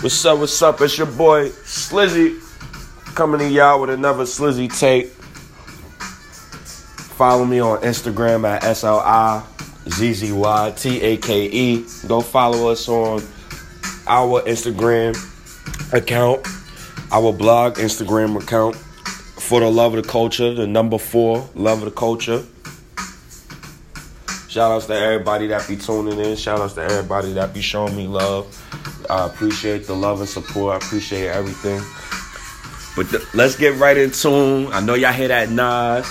What's up, what's up? It's your boy Slizzy coming to y'all with another Slizzy tape. Follow me on Instagram at S-L-I-Z-Z-Y-T-A-K-E. Go follow us on our Instagram account, our blog Instagram account for the love of the culture, the number four, love of the culture. Shout outs to everybody that be tuning in. Shout outs to everybody that be showing me love. I appreciate the love and support. I appreciate everything. But let's get right in tune. I know y'all hear that Nas.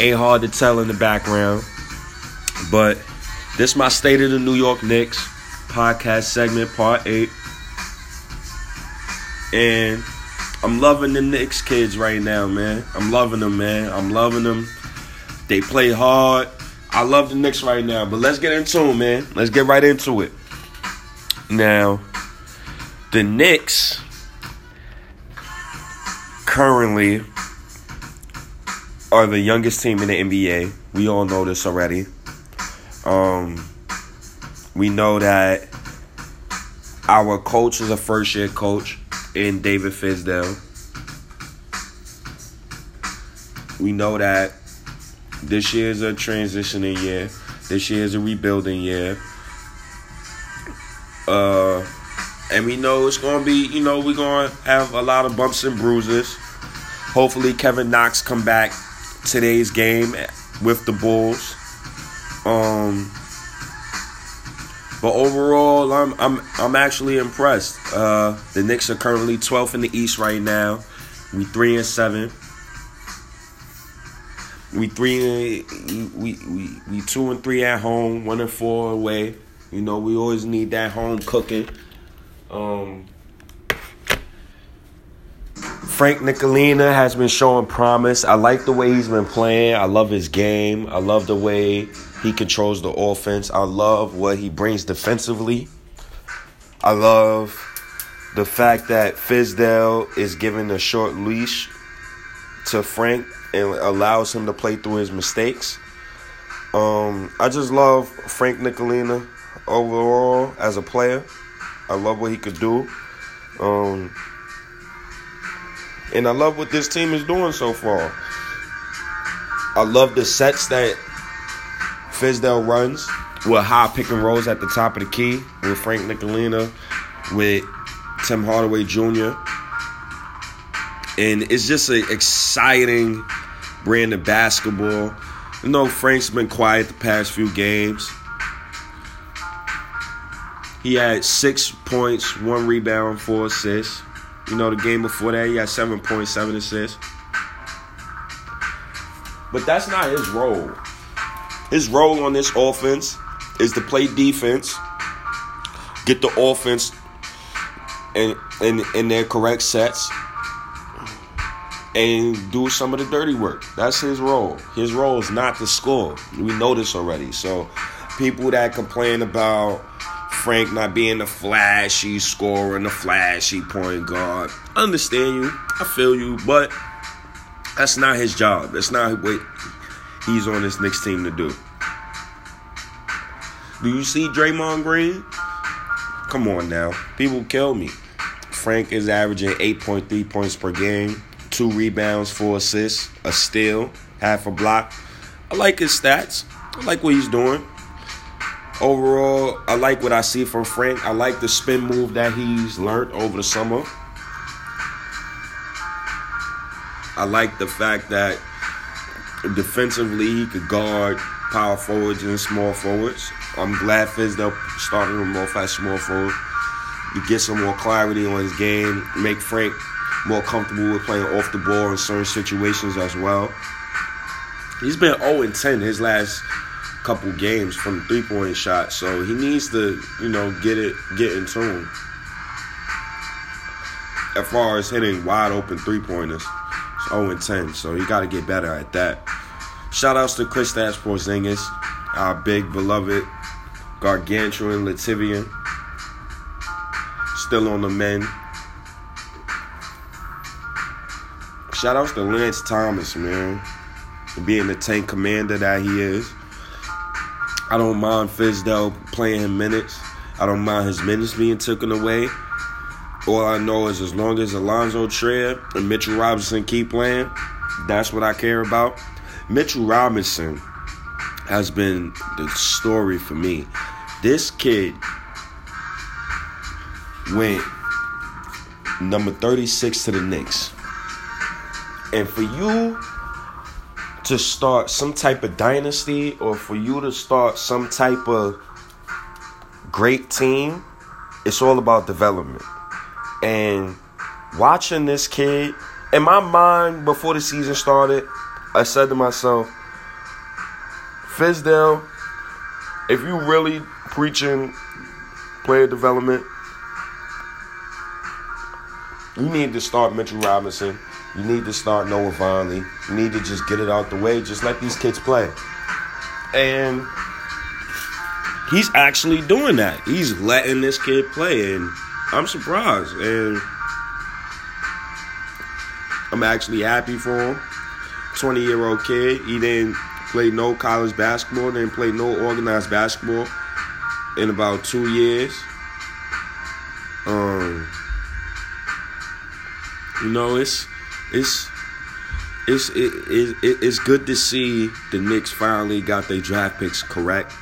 Ain't hard to tell in the background. But this my State of the New York Knicks podcast segment, part eight. And I'm loving the Knicks kids right now, man. I'm loving them, man. I'm loving them. They play hard. I love the Knicks right now, but let's get into them, man. Let's get right into it. Now, the Knicks currently are the youngest team in the NBA. We all know this already. Um, we know that our coach is a first year coach in David Fizdale. We know that this year is a transitioning year. This year is a rebuilding year. Uh, and we know it's gonna be, you know, we're gonna have a lot of bumps and bruises. Hopefully, Kevin Knox come back today's game with the Bulls. Um, but overall, I'm I'm I'm actually impressed. Uh, the Knicks are currently 12th in the East right now. We three and seven. We three we we we two and three at home, one and four away. You know, we always need that home cooking. Um, Frank Ntilikina has been showing promise. I like the way he's been playing. I love his game. I love the way he controls the offense. I love what he brings defensively. I love the fact that Fizdale is giving a short leash to Frank and allows him to play through his mistakes. Um, I just love Frank Ntilikina overall as a player. I love what he could do. Um, and I love what this team is doing so far. I love the sets that Fizdale runs with high pick and rolls at the top of the key with Frank Ntilikina, with Tim Hardaway Jr. And it's just an exciting brand of basketball. You know, Frank's been quiet the past few games. He had six points, one rebound, four assists. You know, the game before that, he had 7.7 assists. But that's not his role. His role on this offense is to play defense, get the offense in, in, in their correct sets, and do some of the dirty work. That's his role. His role is not to score. We know this already. So, people that complain about Frank not being the flashy scorer and the flashy point guard. I understand you. I feel you, but that's not his job. That's not what he's on this next team to do. Do you see Draymond Green? Come on now. People kill me. Frank is averaging 8.3 points per game, two rebounds, four assists, a steal, half a block. I like his stats. I like what he's doing. Overall, I like what I see from Frank. I like the spin move that he's learned over the summer. I like the fact that defensively he could guard power forwards and small forwards. I'm glad Fizdale started him off as small forward You get some more clarity on his game, make Frank more comfortable with playing off the ball in certain situations as well. He's been 0 10 his last couple games from three point shot, so he needs to, you know, get it, get in tune. As far as hitting wide open three pointers, it's 0 10, so he got to get better at that. Shout outs to Chris Kristaps Porzingis, our big beloved gargantuan Lativian, still on the men. Shout outs to Lance Thomas, man, being the tank commander that he is. I don't mind Fizdale playing him minutes. I don't mind his minutes being taken away. All I know is as long as Alonzo Trier and Mitchell Robinson keep playing, that's what I care about. Mitchell Robinson has been the story for me. This kid went number 36 to the Knicks. And for you to start some type of dynasty or for you to start some type of great team, it's all about development. And watching this kid, in my mind before the season started, I said to myself, Fizdale, if you really preaching player development, you need to start Mitchell Robinson. You need to start Noah Vonleh. You need to just get it out the way. Just let these kids play. And he's actually doing that. He's letting this kid play, and I'm surprised. And I'm actually happy for him. 20 year old kid. He didn't play no college basketball, didn't play no organized basketball in about two years. Um, you know, it's it's it's it, it, it, it's good to see the Knicks finally got their draft picks correct.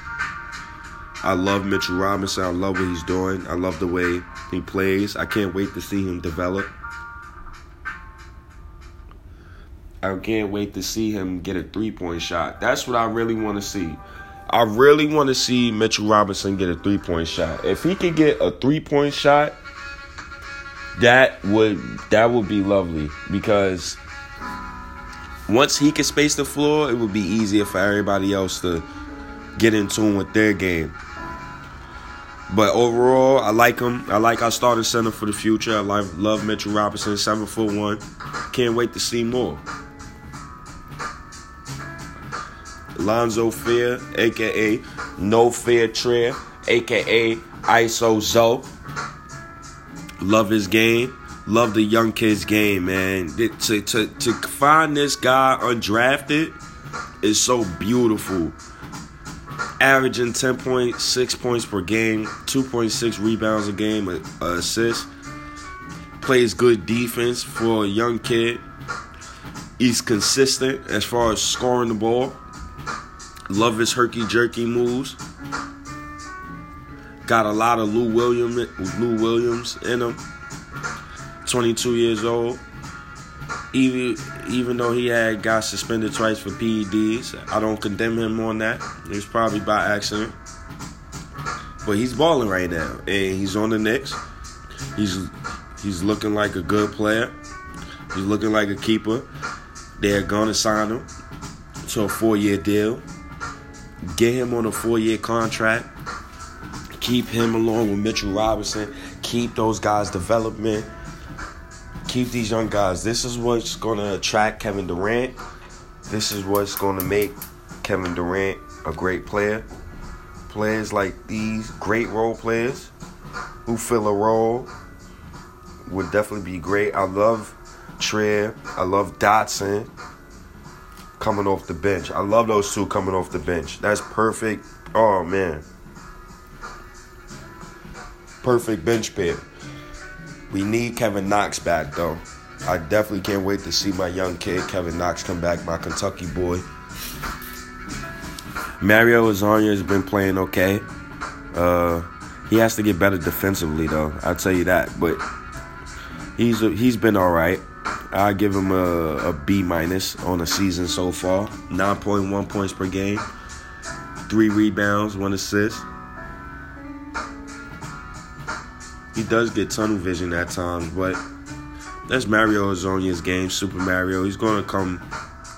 I love Mitchell Robinson. I love what he's doing. I love the way he plays. I can't wait to see him develop. I can't wait to see him get a three point shot. That's what I really want to see. I really want to see Mitchell Robinson get a three point shot. If he can get a three point shot, that would that would be lovely because once he can space the floor, it would be easier for everybody else to get in tune with their game. But overall, I like him. I like our starting center for the future. I love, love Mitchell Robinson, seven foot one. Can't wait to see more. Lonzo Fear, aka No Fear Trier, aka ISO Zoe. Love his game. Love the young kid's game, man. To, to, to find this guy undrafted is so beautiful. Averaging 10.6 points per game, 2.6 rebounds a game, a, a assist. Plays good defense for a young kid. He's consistent as far as scoring the ball. Love his herky jerky moves. Got a lot of Lou Williams, Lou Williams in him. 22 years old. Even even though he had got suspended twice for PEDs, I don't condemn him on that. It was probably by accident. But he's balling right now, and he's on the Knicks. He's he's looking like a good player. He's looking like a keeper. They're gonna sign him to a four-year deal. Get him on a four-year contract. Keep him along with Mitchell Robinson. Keep those guys' development. Keep these young guys. This is what's gonna attract Kevin Durant. This is what's gonna make Kevin Durant a great player. Players like these, great role players who fill a role, would definitely be great. I love Trier. I love Dotson coming off the bench. I love those two coming off the bench. That's perfect. Oh man. Perfect bench pair. We need Kevin Knox back though. I definitely can't wait to see my young kid Kevin Knox come back, my Kentucky boy. Mario Hezonja has been playing okay. Uh, he has to get better defensively though. I'll tell you that. But he's he's been all right. I give him a, a B minus on the season so far. 9.1 points per game, three rebounds, one assist. He does get tunnel vision at times, but that's Mario Hezonja's game, Super Mario. He's going to come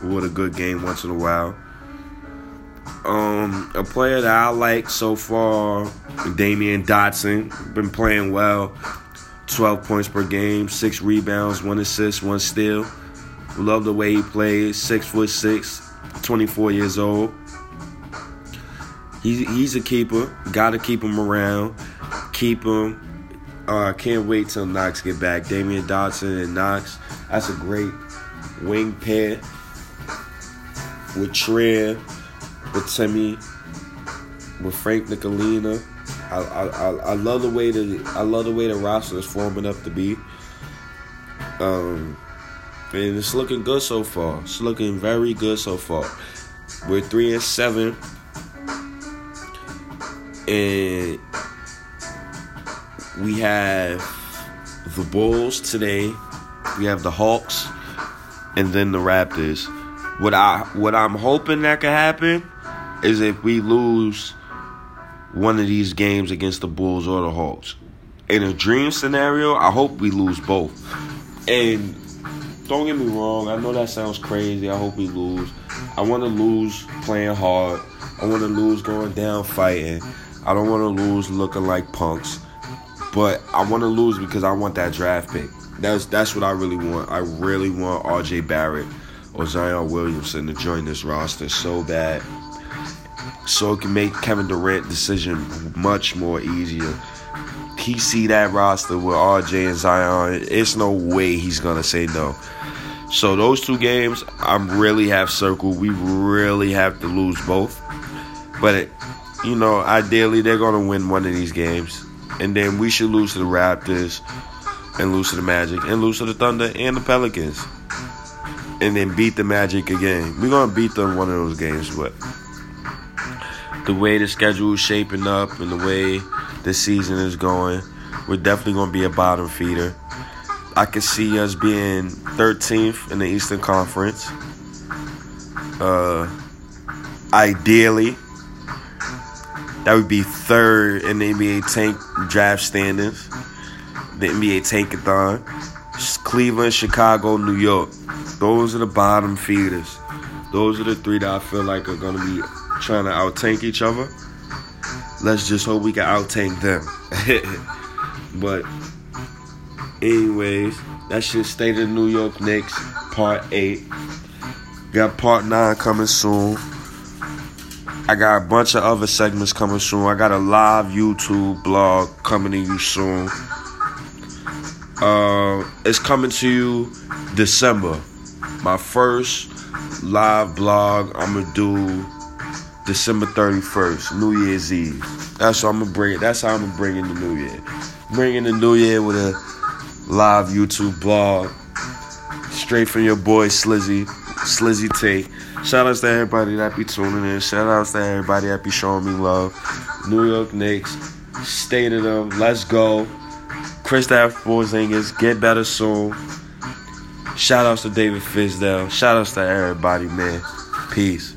with a good game once in a while. Um, a player that I like so far, Damyean Dotson, been playing well. 12 points per game, six rebounds, one assist, one steal. Love the way he plays. Six foot six, 24 years old. He's he's a keeper. Got to keep him around. Keep him. Uh, can't wait till Knox get back. Damyean Dotson and Knox. That's a great wing pair with Trier, with Timmy, with Frank Ntilikina. I, I, I love the way the I love the way the roster is forming up to be. Um, and it's looking good so far. It's looking very good so far. We're three and seven, and we have the Bulls today. We have the Hawks, and then the Raptors. What I what I'm hoping that could happen is if we lose one of these games against the Bulls or the Hawks. In a dream scenario, I hope we lose both. And don't get me wrong, I know that sounds crazy. I hope we lose. I want to lose playing hard. I want to lose going down fighting. I don't want to lose looking like punks. But I want to lose because I want that draft pick. That's that's what I really want. I really want RJ Barrett or Zion Williamson to join this roster so bad so it can make Kevin Durant decision much more easier. He see that roster with RJ and Zion, it's no way he's gonna say no. So those two games, I'm really have circled. We really have to lose both, but it, you know, ideally they're gonna win one of these games, and then we should lose to the Raptors, and lose to the Magic, and lose to the Thunder and the Pelicans, and then beat the Magic again. We're gonna beat them one of those games, but the way the schedule is shaping up and the way the season is going, we're definitely going to be a bottom feeder. I could see us being 13th in the Eastern Conference. Uh, ideally, that would be third in the NBA tank draft standings, the NBA tankathon. Cleveland, Chicago, New York. Those are the bottom feeders. Those are the three that I feel like are to be trying to out tank each other. Let's just hope we can out tank them. but, anyways, that's just State of New York Knicks, part 8. Got part 9 coming soon. I got a bunch of other segments coming soon. I got a live YouTube blog coming to you soon. Uh, it's coming to you December. My first live blog I'm gonna do December 31st, New Year's Eve. That's how I'm gonna bring it. That's how I'm gonna bring in the New Year. Bring in the New Year with a live YouTube blog, straight from your boy Slizzy, Slizzy Take. Shout outs to everybody that be tuning in. Shout outs to everybody that be showing me love. New York Knicks, state of them. Let's go. Kristaps Porzingis, get better soon. Shout outs to David Fizdale. Shout outs to everybody, man. Peace.